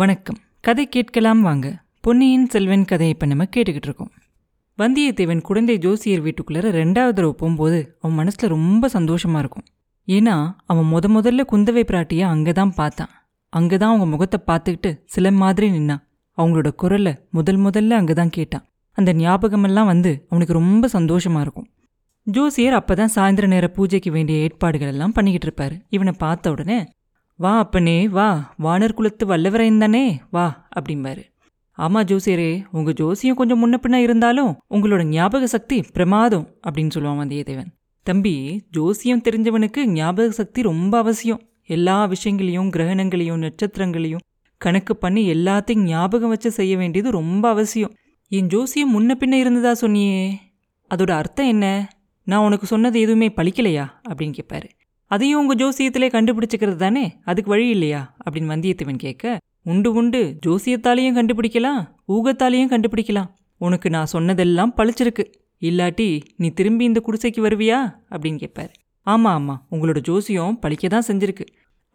வணக்கம். கதை கேட்கலாம் வாங்க. பொன்னியின் செல்வன் கதையை இப்போ நம்ம கேட்டுக்கிட்டு இருக்கோம். வந்தியத்தேவன் குழந்தை ஜோசியர் வீட்டுக்குள்ளார ரெண்டாவது தடவை போகும்போது அவன் மனசில் ரொம்ப சந்தோஷமாக இருக்கும். ஏன்னா அவன் முத முதல்ல குந்தவை பிராட்டியை அங்கே தான் பார்த்தான். அங்கே தான் அவங்க முகத்தை பார்த்துக்கிட்டு சில மாதிரி நின்னான் அவங்களோட குரலை முதல் முதல்ல அங்கே தான் கேட்டான். அந்த ஞாபகமெல்லாம் வந்து அவனுக்கு ரொம்ப சந்தோஷமாக இருக்கும். ஜோசியர் அப்போ தான் சாயந்தர நேர பூஜைக்கு வேண்டிய ஏற்பாடுகள் எல்லாம் பண்ணிக்கிட்டு இருப்பார். இவனை பார்த்த உடனே வா அப்பனே வா. வானர் குலத்து வல்லவரையன் தானே வா அப்படிம்பாரு. ஆமாம் ஜோசியரே உங்கள் ஜோசியம் கொஞ்சம் முன்ன பின்ன இருந்தாலும் உங்களோட ஞாபக சக்தி பிரமாதம் அப்படின்னு சொல்லுவான் வந்தியத்தேவன். தம்பி ஜோசியம் தெரிஞ்சவனுக்கு ஞாபக சக்தி ரொம்ப அவசியம். எல்லா விஷயங்களையும் கிரகணங்களையும் நட்சத்திரங்களையும் கணக்கு பண்ணி எல்லாத்தையும் ஞாபகம் வச்சு செய்ய வேண்டியது ரொம்ப அவசியம். என் ஜோசியம் முன்ன பின்ன இருந்ததா சொன்னியே? அதோட அர்த்தம் என்ன? நான் உனக்கு சொன்னது எதுவுமே பழிக்கலையா? அப்படின்னு கேட்பாரு அதையும் உங்க ஜோசியத்திலே கண்டுபிடிச்சிக்கிறது தானே? அதுக்கு வழி இல்லையா? அப்படின்னு வந்தியத்தேவன் கேட்க உண்டு உண்டு. ஜோசியத்தாலையும் கண்டுபிடிக்கலாம் ஊகத்தாலையும் கண்டுபிடிக்கலாம். உனக்கு நான் சொன்னதெல்லாம் பழிச்சிருக்கு இல்லாட்டி நீ திரும்பி இந்த குடிசைக்கு வருவியா? அப்படின்னு கேட்பார். ஆமா ஆமா. உங்களோட ஜோசியம் பழிக்க தான் செஞ்சிருக்கு.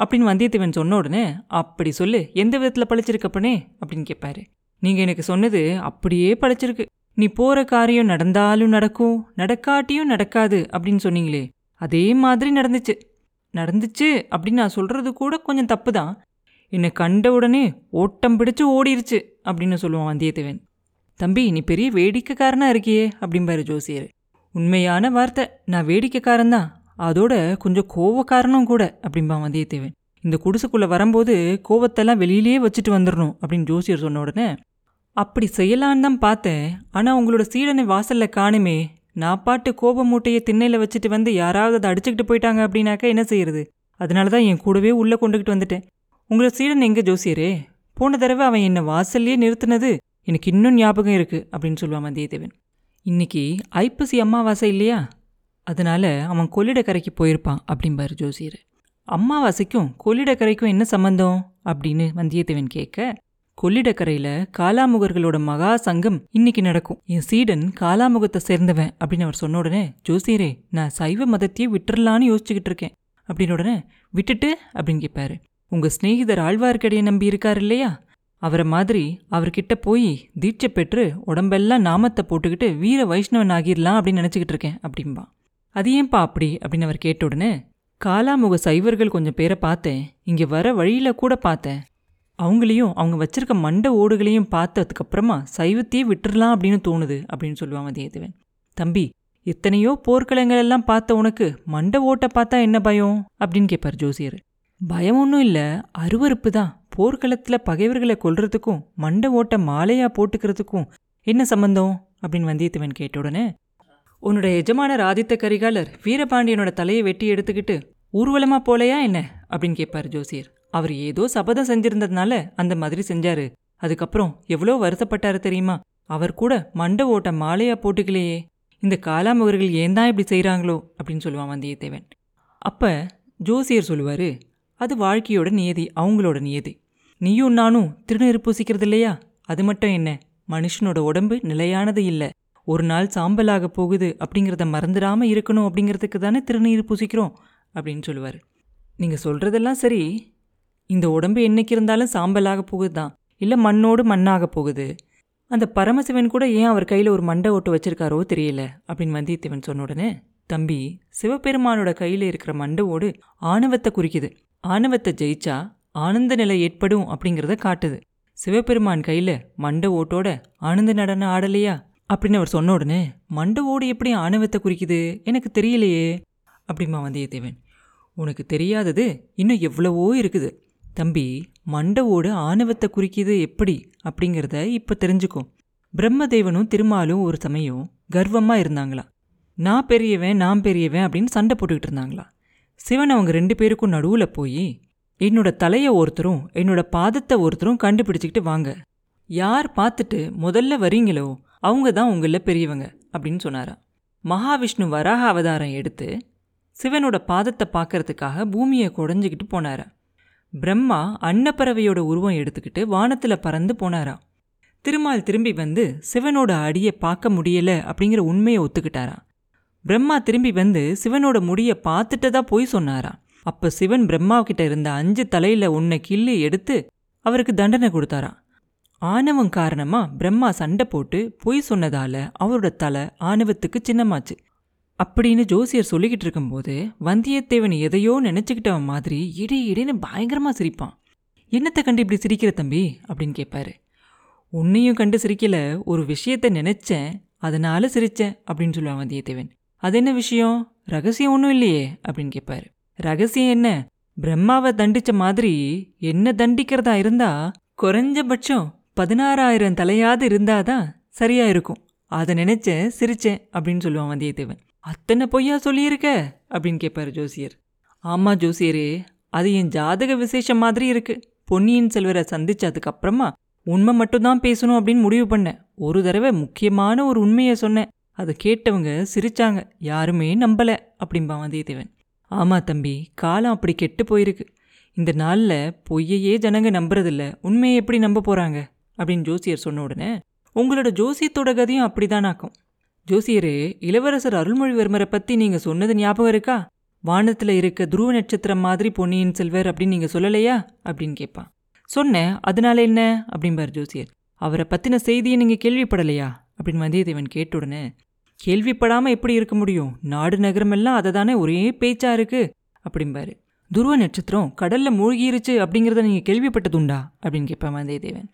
அப்படின்னு வந்தியத்தேவன் சொன்ன உடனே அப்படி சொல்லு. எந்த விதத்தில் பழிச்சிருக்கப்பனே அப்படின்னு கேட்பாரு. நீங்கள் எனக்கு சொன்னது அப்படியே பழிச்சிருக்கு நீ போற காரியம் நடந்தாலும் நடக்கும் நடக்காட்டியும் நடக்காது அப்படின்னு சொன்னீங்களே அதே மாதிரி நடந்துச்சு. நடந்துச்சு அப்படின்னு நான் சொல்கிறது கூட கொஞ்சம் தப்பு தான் என்னை கண்ட உடனே ஓட்டம் பிடிச்சு ஓடிருச்சு அப்படின்னு சொல்லுவான் வந்தியத்தேவன். தம்பி நீ பெரிய வேடிக்கைக்காரனாக இருக்கியே அப்படிம்பாரு ஜோசியர். உண்மையான வார்த்தை. நான் வேடிக்கைக்காரன் தான். அதோட கொஞ்சம் கோவக்காரனும் கூட அப்படிம்பான் வந்தியத்தேவன். இந்த குடிசுக்குள்ளே வரும்போது கோவத்தெல்லாம் வெளியிலேயே வச்சுட்டு வந்துடணும் அப்படின்னு ஜோசியர் சொன்ன உடனே அப்படி செய்யலான்னு தான் பார்த்தேன். ஆனால் உங்களோட சீடனை வாசலில் காணுமே நான் பாட்டு கோப மூட்டையை திண்ணையில் வச்சுட்டு வந்து யாராவது அதை அடிச்சுக்கிட்டு போயிட்டாங்க அப்படின்னாக்கா என்ன செய்யறது? அதனால தான் என் கூடவே உள்ளே கொண்டுகிட்டு வந்துட்டேன். உங்களை சீடன் எங்க ஜோசியரே? போன தடவை அவன் என்னை வாசல்லையே நிறுத்தினது எனக்கு இன்னும் ஞாபகம் இருக்கு அப்படின்னு சொல்லுவான் வந்தியத்தேவன் இன்னைக்கு ஐப்பசி அம்மாவாசை இல்லையா? அதனால அவன் கொள்ளிடக்கரைக்கு போயிருப்பான் அப்படிம்பாரு ஜோசியர். அம்மாவாசைக்கும் கொள்ளிடக்கரைக்கும் என்ன சம்பந்தம்? அப்படின்னு வந்தியத்தேவன் கேட்க கொள்ளிடக்கரையில காலாமுகர்களோட மகா சங்கம் இன்னைக்கு நடக்கும். என் சீடன் காலாமுகத்தை சேர்ந்தவன் அப்படின்னு அவர் சொன்ன உடனே ஜோசியரே நான் சைவ மதத்தையே விட்டுறலான்னு யோசிச்சுக்கிட்டு இருக்கேன் அப்படின்னு உடனே விட்டுட்டு அப்படின்னு கேட்பாரு உங்க சிநேகிதர் ஆழ்வார்க்கடியை நம்பி இருக்காரு இல்லையா? அவரை மாதிரி அவர்கிட்ட போய் தீட்சை பெற்று உடம்பெல்லாம் நாமத்தை போட்டுக்கிட்டு வீர வைஷ்ணவன் ஆகிடலாம் அப்படின்னு நினச்சிக்கிட்டு இருக்கேன் அப்படின்பா அது ஏன்பா அப்படி? அப்படின்னு அவர் கேட்ட உடனே காலாமுக சைவர்கள் கொஞ்சம் பேரை பார்த்தேன். இங்கே வர வழியில கூட பார்த்தேன். அவங்களையும் அவங்க வச்சிருக்க மண்ட ஓடுகளையும் பார்த்ததுக்கப்புறமா சைவத்தையே விட்டுடலாம் அப்படின்னு தோணுது அப்படின்னு சொல்லுவான் வந்தியத்தேவன் தம்பி எத்தனையோ போர்க்களங்கள் எல்லாம் பார்த்த உனக்கு மண்ட ஓட்டை பார்த்தா என்ன பயம்? அப்படின்னு கேட்பார் ஜோசியர். பயம் ஒன்றும் இல்லை அருவறுப்பு தான். போர்க்களத்தில் பகைவர்களை கொல்றதுக்கும் மண்ட ஓட்டை மாலையாக போட்டுக்கிறதுக்கும் என்ன சம்பந்தம்? அப்படின்னு வந்தியத்தேவன் கேட்ட உடனே உன்னோட எஜமானர் ஆதித்த கரிகாலர் வீரபாண்டியனோட தலையை வெட்டி எடுத்துக்கிட்டு ஊர்வலமாக போலையா என்ன? அப்படின்னு கேட்பார் ஜோசியர். அவர் ஏதோ சபதம் செஞ்சிருந்ததுனால அந்த மாதிரி செஞ்சாரு. அதுக்கப்புறம் எவ்வளோ வருத்தப்பட்டாரு தெரியுமா? அவர் கூட மண்ட ஓட்ட மாலையா போட்டுக்கலையே. இந்த காலாமுகர்கள் ஏன் தான் இப்படி செய்கிறாங்களோ அப்படின்னு சொல்லுவான் வந்தியத்தேவன். அப்ப ஜோசியர் சொல்லுவார் அது வாழ்க்கையோட நியதி அவங்களோட நியதி. நீயும் நானும் திருநீர் பூசிக்கிறது இல்லையா? அது மட்டும் என்ன? மனுஷனோட உடம்பு நிலையானது இல்லை. ஒரு நாள் சாம்பலாக போகுது அப்படிங்கிறத மறந்துடாம இருக்கணும் அப்படிங்கிறதுக்கு தானே திருநீர் பூசிக்கிறோம்? அப்படின்னு சொல்லுவார். நீங்கள் சொல்கிறதெல்லாம் சரி இந்த உடம்பு என்னைக்கு இருந்தாலும் சாம்பலாக போகுது தான் இல்லை மண்ணோடு மண்ணாக போகுது. அந்த பரமசிவன் கூட ஏன் அவர் கையில் ஒரு மண்டை ஓட்டு வச்சிருக்காரோ தெரியல அப்படின்னு வந்தியத்தேவன் சொன்ன உடனே தம்பி சிவபெருமானோட கையில் இருக்கிற மண்டை ஓடு ஆணவத்தை குறிக்குது. ஆணவத்தை ஜெயிச்சா ஆனந்த நிலை ஏற்படும் அப்படிங்கிறத காட்டுது. சிவபெருமான் கையில் மண்டை ஓட்டோட ஆனந்த நடனம் ஆடலையா? அப்படின்னு அவர் சொன்ன உடனே மண்டை ஓடு எப்படி ஆணவத்தை குறிக்குது? எனக்கு தெரியலையே. அப்படிமா வந்தியத்தேவன். உனக்கு தெரியாதது இன்னும் எவ்வளவோ இருக்குது. தம்பி மண்டவோடு ஆணவத்தை குறிக்கிது எப்படி? அப்படிங்கிறத இப்போ தெரிஞ்சுக்கும் பிரம்மதேவனும் திருமாலும் ஒரு சமயம் கர்வமாக இருந்தாங்களா? நான் பெரியவன் நான் பெரியவன் அப்படின்னு சண்டை போட்டுக்கிட்டு இருந்தாங்களா? சிவன் அவங்க ரெண்டு பேருக்கும் நடுவில் போய் என்னோட தலையை ஒருத்தரும் என்னோட பாதத்தை ஒருத்தரும் கண்டுபிடிச்சிக்கிட்டு வாங்க. யார் பார்த்துட்டு முதல்ல வரீங்களோ அவங்க தான் உங்களில் பெரியவங்க அப்படின்னு சொன்னாரா மகாவிஷ்ணு வராக அவதாரம் எடுத்து சிவனோட பாதத்தை பார்க்கறதுக்காக பூமியை குடஞ்சிக்கிட்டு போனாரா பிரம்மா அன்னப்பறவையோட உருவம் எடுத்துக்கிட்டு வானத்தில் பறந்து போனாராம். திருமால் திரும்பி வந்து சிவனோட அடியை பார்க்க முடியல அப்படிங்கிற உண்மையை ஒத்துக்கிட்டாராம். பிரம்மா திரும்பி வந்து சிவனோட முடியை பார்த்துட்டதா தான் போய் சொன்னாராம். அப்ப சிவன் பிரம்மா கிட்ட இருந்த அஞ்சு தலையில உன்னை கிள்ளி எடுத்து அவருக்கு தண்டனை கொடுத்தாராம். ஆணவம் காரணமா பிரம்மா சண்டை போட்டு பொய் சொன்னதால அவரோட தலை ஆணவத்துக்கு சின்னமாச்சு. அப்படின்னு ஜோசியர் சொல்லிக்கிட்டு இருக்கும்போது வந்தியத்தேவன் எதையோ நினச்சிக்கிட்டவன் மாதிரி இடி இடின்னு பயங்கரமா சிரிப்பான். என்னத்தை கண்டு இப்படி சிரிக்கிற தம்பி? அப்படின்னு கேட்பாரு உன்னையும் கண்டு சிரிக்கல ஒரு விஷயத்த நினைச்சேன் அதனால சிரித்தேன் அப்படின்னு சொல்லுவான் வந்தியத்தேவன். அது என்ன விஷயம்? ரகசியம் ஒன்றும் இல்லையே அப்படின்னு கேட்பாரு ரகசியம் என்ன? பிரம்மாவை தண்டிச்ச மாதிரி என்ன தண்டிக்கிறதா இருந்தா குறைஞ்சபட்சம் பதினாறாயிரம் தலையாவது இருந்தாதான் சரியா இருக்கும். அதை நினைச்சேன் சிரிச்சேன் அப்படின்னு சொல்லுவான் வந்தியத்தேவன். அத்தனை பொய்யா சொல்லியிருக்க? அப்படின்னு கேட்பாரு ஜோசியர். ஆமா ஜோசியரே அது என் ஜாதக விசேஷம் மாதிரி இருக்கு. பொன்னியின் செல்வரை சந்திச்சதுக்கு அப்புறமா உண்மை மட்டும்தான் பேசணும் அப்படின்னு முடிவு பண்ணேன். ஒரு தடவை முக்கியமான ஒரு உண்மையை சொன்னேன். அதை கேட்டவங்க சிரிச்சாங்க. யாருமே நம்பல அப்படிம்பா வந்தியத்தேவன். ஆமா தம்பி காலம் அப்படி கெட்டு போயிருக்கு. இந்த நாளில் பொய்யையே ஜனங்க நம்புறதில்ல. உண்மையை எப்படி நம்ப போறாங்க? அப்படின்னு ஜோசியர் சொன்ன உடனே உங்களோட ஜோசியத்தோட கதையும் அப்படிதானாக்கும் ஜோசியரே இளவரசர் அருள்மொழிவர்மரை பத்தி நீங்க சொன்னது ஞாபகம் இருக்கா? வானத்துல இருக்க துருவ நட்சத்திரம் மாதிரி பொன்னியின் செல்வர் அப்படின்னு நீங்க சொல்லலையா? அப்படின்னு கேட்பான். சொன்னேன் அதனால என்ன? அப்படிம்பார் ஜோசியர். அவரை பத்தின செய்தியை நீங்க கேள்விப்படலையா? அப்படின்னு வந்தியத்தேவன் கேட்ட உடனே கேள்விப்படாம எப்படி இருக்க முடியும்? நாடு நகரமெல்லாம் அதை தானே ஒரே பேச்சா இருக்கு? அப்படிம்பாரு. துருவ நட்சத்திரம் கடல்ல மூழ்கிருச்சு அப்படிங்கிறத நீங்க கேள்விப்பட்டதுண்டா? அப்படின்னு கேட்பான் வந்தியத்தேவன்.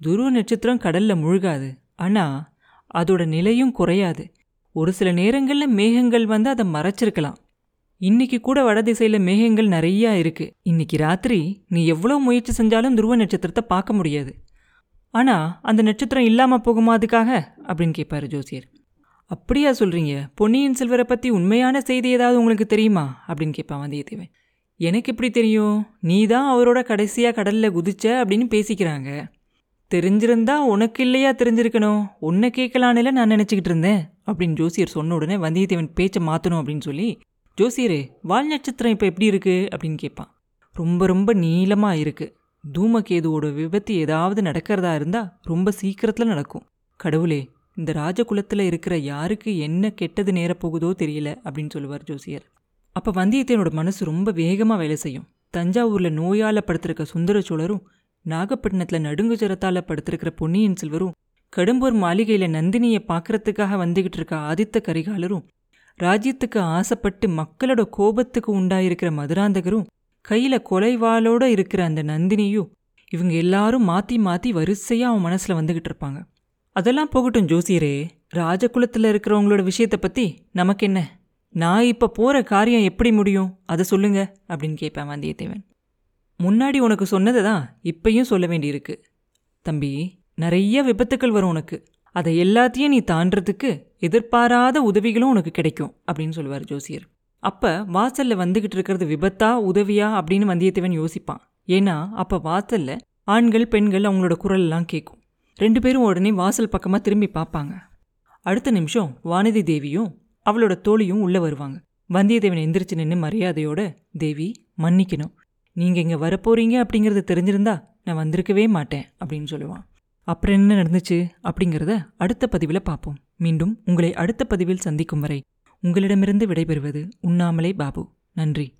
துருவ நட்சத்திரம் கடல்ல மூழ்காது. ஆனா அதோட நிலையும் குறையாது. ஒரு சில நேரங்களில் மேகங்கள் வந்து அதை மறைச்சிருக்கலாம். இன்னைக்கு கூட வடதிசையில் மேகங்கள் நிறையா இருக்கு. இன்னைக்கு ராத்திரி நீ எவ்வளோ முயற்சி செஞ்சாலும் துருவ நட்சத்திரத்தை பார்க்க முடியாது. ஆனால் அந்த நட்சத்திரம் இல்லாமல் போகுமா அதுக்காக? அப்படின்னு கேட்பாரு ஜோசியர். அப்படியா சொல்கிறீங்க பொன்னியின் செல்வரை பற்றி உண்மையான செய்தி ஏதாவது உங்களுக்கு தெரியுமா? அப்படின்னு கேட்பான் வந்தியத்தேவன். எனக்கு எப்படி தெரியும்? நீ தான் அவரோட கடைசியாக கடலில் குதிச்ச அப்படின்னு பேசிக்கிறாங்க. தெரிஞ்சிருந்தா உனக்கு இல்லையா தெரிஞ்சிருக்கணும்? உன்னை கேட்கலான்ல நான் நினச்சிக்கிட்டு இருந்தேன். அப்படின்னு ஜோசியர் சொன்ன உடனே வந்தியத்தேவன் பேச்சை மாற்றணும் அப்படின்னு சொல்லி ஜோசியரே வால் நட்சத்திரம் இப்போ எப்படி இருக்குது அப்படின்னு கேட்பான். ரொம்ப ரொம்ப நீளமாக இருக்குது தூமகேதுவோட விபத்து ஏதாவது நடக்கிறதா இருந்தால் ரொம்ப சீக்கிரத்தில் நடக்கும். கடவுளே இந்த ராஜகுலத்தில் இருக்கிற யாருக்கு என்ன கெட்டது நேரப்போகுதோ தெரியல அப்படின்னு சொல்லுவார் ஜோசியர். அப்போ வந்தியத்தேவனோட மனசு ரொம்ப வேகமாக வேலை செய்யும். தஞ்சாவூரில் நோயால் படுத்திருக்க சுந்தர சோழரும் நாகப்பட்டினத்தில் நடுங்கு ஜரத்தால் படுத்திருக்கிற பொன்னியின் செல்வரும் கடம்பூர் மாளிகையில் நந்தினியை பார்க்கறதுக்காக வந்துகிட்டு இருக்க ஆதித்த கரிகாலரும் ராஜ்யத்துக்கு ஆசைப்பட்டு மக்களோட கோபத்துக்கு உண்டாயிருக்கிற மதுராந்தகரும் கையில கொலைவாளோட இருக்கிற அந்த நந்தினியும் இவங்க எல்லாரும் மாத்தி மாத்தி வரிசையா அவன் மனசுல வந்துகிட்டு இருப்பாங்க. அதெல்லாம் போகட்டும் ஜோசியரே. ராஜகுலத்துல இருக்கிறவங்களோட விஷயத்த பத்தி நமக்கு என்ன? நான் இப்ப போற காரியம் எப்படி முடியும்? அதை சொல்லுங்க அப்படின்னு கேட்பேன் வந்தியத்தேவன். முன்னாடி உனக்கு சொன்னதை தான் இப்பயும் சொல்ல வேண்டியிருக்கு. தம்பி நிறைய விபத்துக்கள் வரும் உனக்கு. அதை எல்லாத்தையும் நீ தாண்டறதுக்கு எதிர்பாராத உதவிகளும் உனக்கு கிடைக்கும் அப்படின்னு சொல்லுவார் ஜோசியர். அப்ப வாசல்ல வந்துகிட்டு இருக்கிறது விபத்தா உதவியா அப்படின்னு வந்தியத்தேவன் யோசிப்பான். ஏன்னா அப்ப வாசல்ல ஆண்கள் பெண்கள் அவங்களோட குரல்லாம் கேட்கும் ரெண்டு பேரும் உடனே வாசல் பக்கமா திரும்பி பார்ப்பாங்க. அடுத்த நிமிஷம் வானதி தேவியும் அவளோட தோழியும் உள்ள வருவாங்க. வந்தியத்தேவன் எந்திரிச்சு நின்று மரியாதையோட தேவி மன்னிக்கணும். நீங்கள் இங்கே வரப்போகிறீங்க அப்படிங்கிறது தெரிஞ்சிருந்தா நான் வந்திருக்கவே மாட்டேன் அப்படின்னு சொல்லுவான். அப்புறம் என்ன நடந்துச்சு அப்படிங்கிறத அடுத்த பதிவில் பார்ப்போம் மீண்டும் உங்களை அடுத்த பதிவில் சந்திக்கும் வரை உங்களிடமிருந்து விடைபெறுவது உண்ணாமலே பாபு. நன்றி.